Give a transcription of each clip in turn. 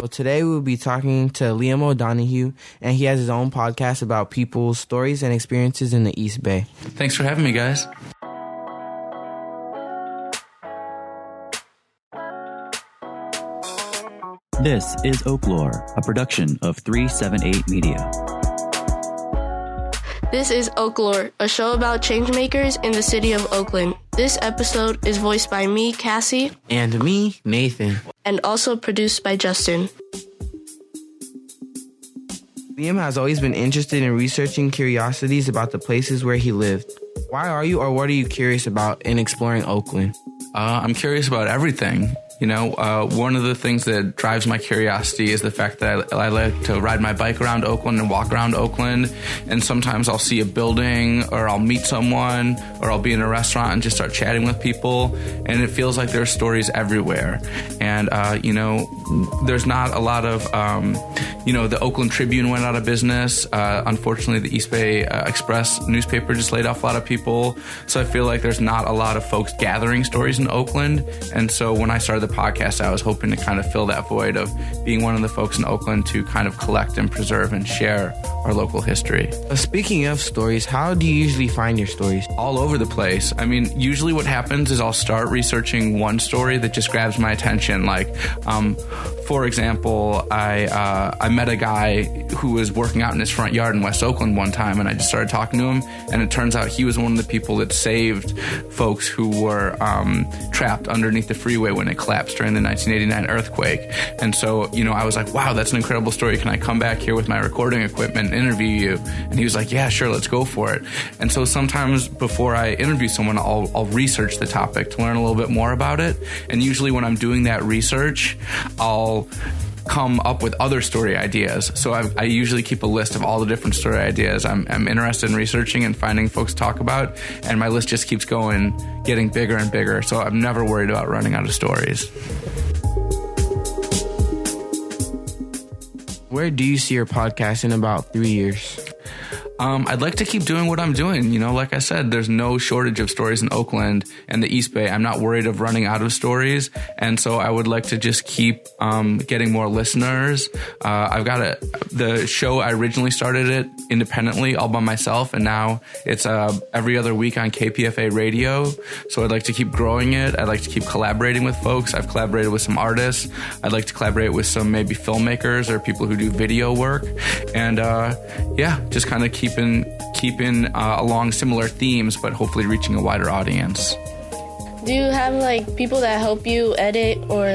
Well, today we'll be talking to Liam O'Donoghue, and he has his own podcast about people's stories and experiences in the East Bay. Thanks for having me, guys. This is Oaklore, a production of 378 Media. This is Oaklore, a show about changemakers in the city of Oakland. This episode is voiced by me, Cassie, And me, Nathan. And also produced by Justin. Liam has always been interested in researching curiosities about the places where he lived. Why are you, or what are you curious about in exploring Oakland? Uh, I'm curious about everything. You know, uh, one of the things that drives my curiosity is the fact that I, I like to ride my bike around Oakland and walk around Oakland. And sometimes I'll see a building or I'll meet someone or I'll be in a restaurant and just start chatting with people. And it feels like there are stories everywhere. And, uh, you know, there's not a lot of, um, you know, the Oakland Tribune went out of business. Uh, unfortunately, the East Bay uh, Express newspaper just laid off a lot of people. So I feel like there's not a lot of folks gathering stories in Oakland. And so when I started the podcast, I was hoping to kind of fill that void of being one of the folks in Oakland to kind of collect and preserve and share our local history. Uh, speaking of stories, how do you usually find your stories? all over the place. I mean, usually what happens is I'll start researching one story that just grabs my attention. Like, um, for example, I uh, I met a guy who was working out in his front yard in West Oakland one time, and I just started talking to him, and it turns out he was one of the people that saved folks who were um, trapped underneath the freeway when it collapsed during the 1989 earthquake. And so, you know, I was like, wow, that's an incredible story. Can I come back here with my recording equipment and interview you? And he was like, yeah, sure, let's go for it. And so sometimes before I interview someone, I'll, I'll research the topic to learn a little bit more about it. And usually when I'm doing that research, I'll come up with other story ideas. So I, I usually keep a list of all the different story ideas I'm, I'm interested in researching and finding folks talk about. And my list just keeps going, getting bigger and bigger. So I'm never worried about running out of stories. Where do you see your podcast in about three years? Um, I'd like to keep doing what I'm doing. You know, like I said, there's no shortage of stories in Oakland and the East Bay. I'm not worried of running out of stories. And so I would like to just keep um, getting more listeners. Uh, I've got a, the show, I originally started it independently all by myself. And now it's uh, every other week on KPFA radio. So I'd like to keep growing it. I'd like to keep collaborating with folks. I've collaborated with some artists. I'd like to collaborate with some maybe filmmakers or people who do video work. And uh, yeah, just kind of keeping keeping uh, along similar themes, but hopefully reaching a wider audience. Do you have like people that help you edit or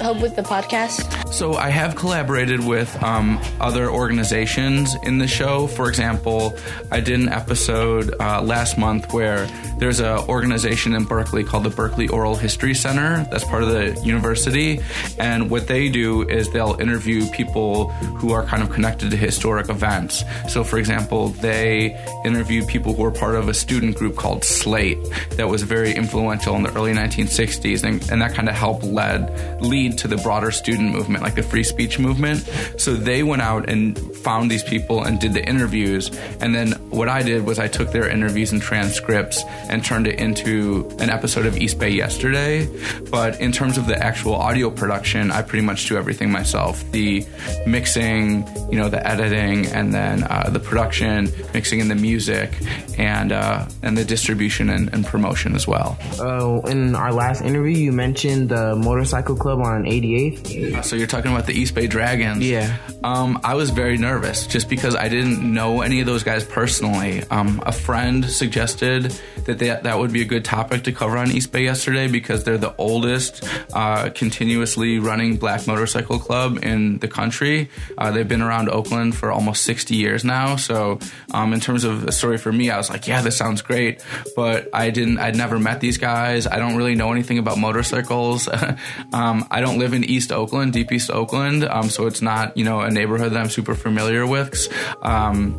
help with the podcast? So I have collaborated with um, other organizations in the show. For example, I did an episode uh, last month where there's an organization in Berkeley called the Berkeley Oral History Center. That's part of the university, and what they do is they'll interview people who are kind of connected to historic events. So, for example, they interview people who were part of a student group called Slate that was very influential in the early 1960s, and, and that kind of helped led lead to the broader student movement, like the free speech movement. So they went out and found these people and did the interviews, and then what I did was I took their interviews and transcripts and turned it into an episode of East Bay Yesterday. But in terms of the actual audio production, I pretty much do everything myself: the mixing, you know, the editing, and then uh, the production, mixing in the music, and uh, and the distribution and, and promotion as well. Uh, in our last interview, you mentioned the motorcycle club on 88th. So you're talking about the East Bay Dragons. Yeah. Um, I was very nervous just because I didn't know any of those guys personally. Um, a friend suggested that they, that would be a good topic to cover on East Bay yesterday because they're the oldest uh, continuously running black motorcycle club in the country. Uh, they've been around Oakland for almost 60 years now. So um, in terms of a story for me, I was like, yeah, this sounds great. But I didn't, I'd never met these guys. I don't really know anything about motorcycles. um, I don't live in East Oakland, deep East Oakland. Um, so it's not, you know, a neighborhood that I'm super familiar with. Um,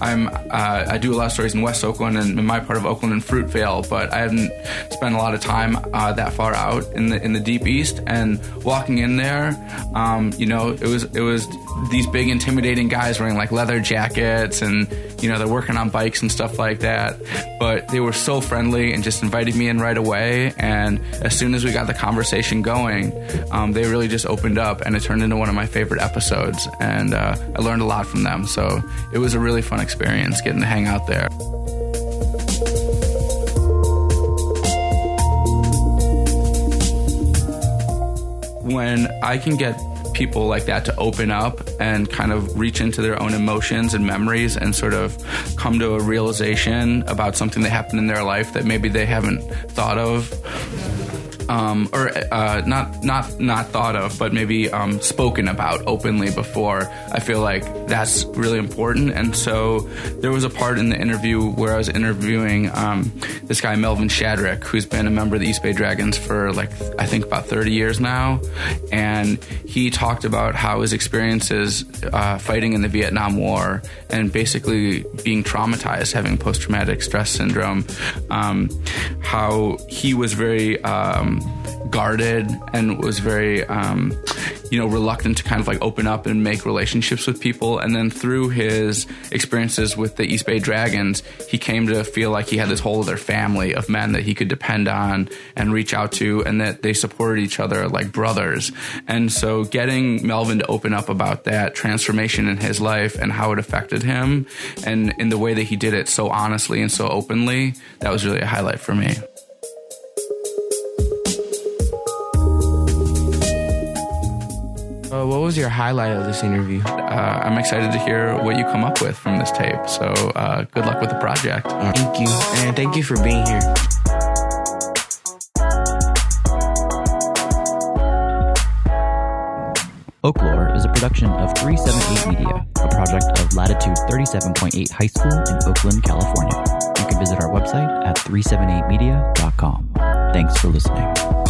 I'm, uh, I do a lot of stories in West Oakland and in my part of Oakland and Fruitvale, but I haven't spent a lot of time uh, that far out in the in the deep east. And walking in there, um, you know, it was it was these big intimidating guys wearing like leather jackets and you know, they're working on bikes and stuff like that. But they were so friendly and just invited me in right away. And as soon as we got the conversation going, um, they really just opened up and it turned into one of my favorite episodes. And uh, I learned a lot from them. So it was a really fun experience getting to hang out there. when I can get people like that to open up and kind of reach into their own emotions and memories and sort of come to a realization about something that happened in their life that maybe they haven't thought of um, or uh, not not not thought of, but maybe um, spoken about openly before. I feel like that's really important. And so there was a part in the interview where I was interviewing um, this guy Melvin Shadrick, who's been a member of the East Bay Dragons for like I think about 30 years now, and he talked about how his experiences uh, fighting in the Vietnam War and basically being traumatized, having post traumatic stress syndrome, um, how he was very um, guarded and was very, um, you know, reluctant to kind of like open up and make relationships with people. And then through his experiences with the East Bay Dragons, he came to feel like he had this whole other family of men that he could depend on and reach out to, and that they supported each other like brothers. And so getting Melvin to open up about that transformation in his life and how it affected him and in the way that he did it so honestly and so openly, that was really a highlight for me. What was your highlight of this interview? Uh, I'm excited to hear what you come up with from this tape. So uh, good luck with the project. Thank you. And thank you for being here. Oaklore is a production of 378 Media, a project of Latitude 37.8 High School in Oakland, California. You can visit our website at 378media.com. Thanks for listening.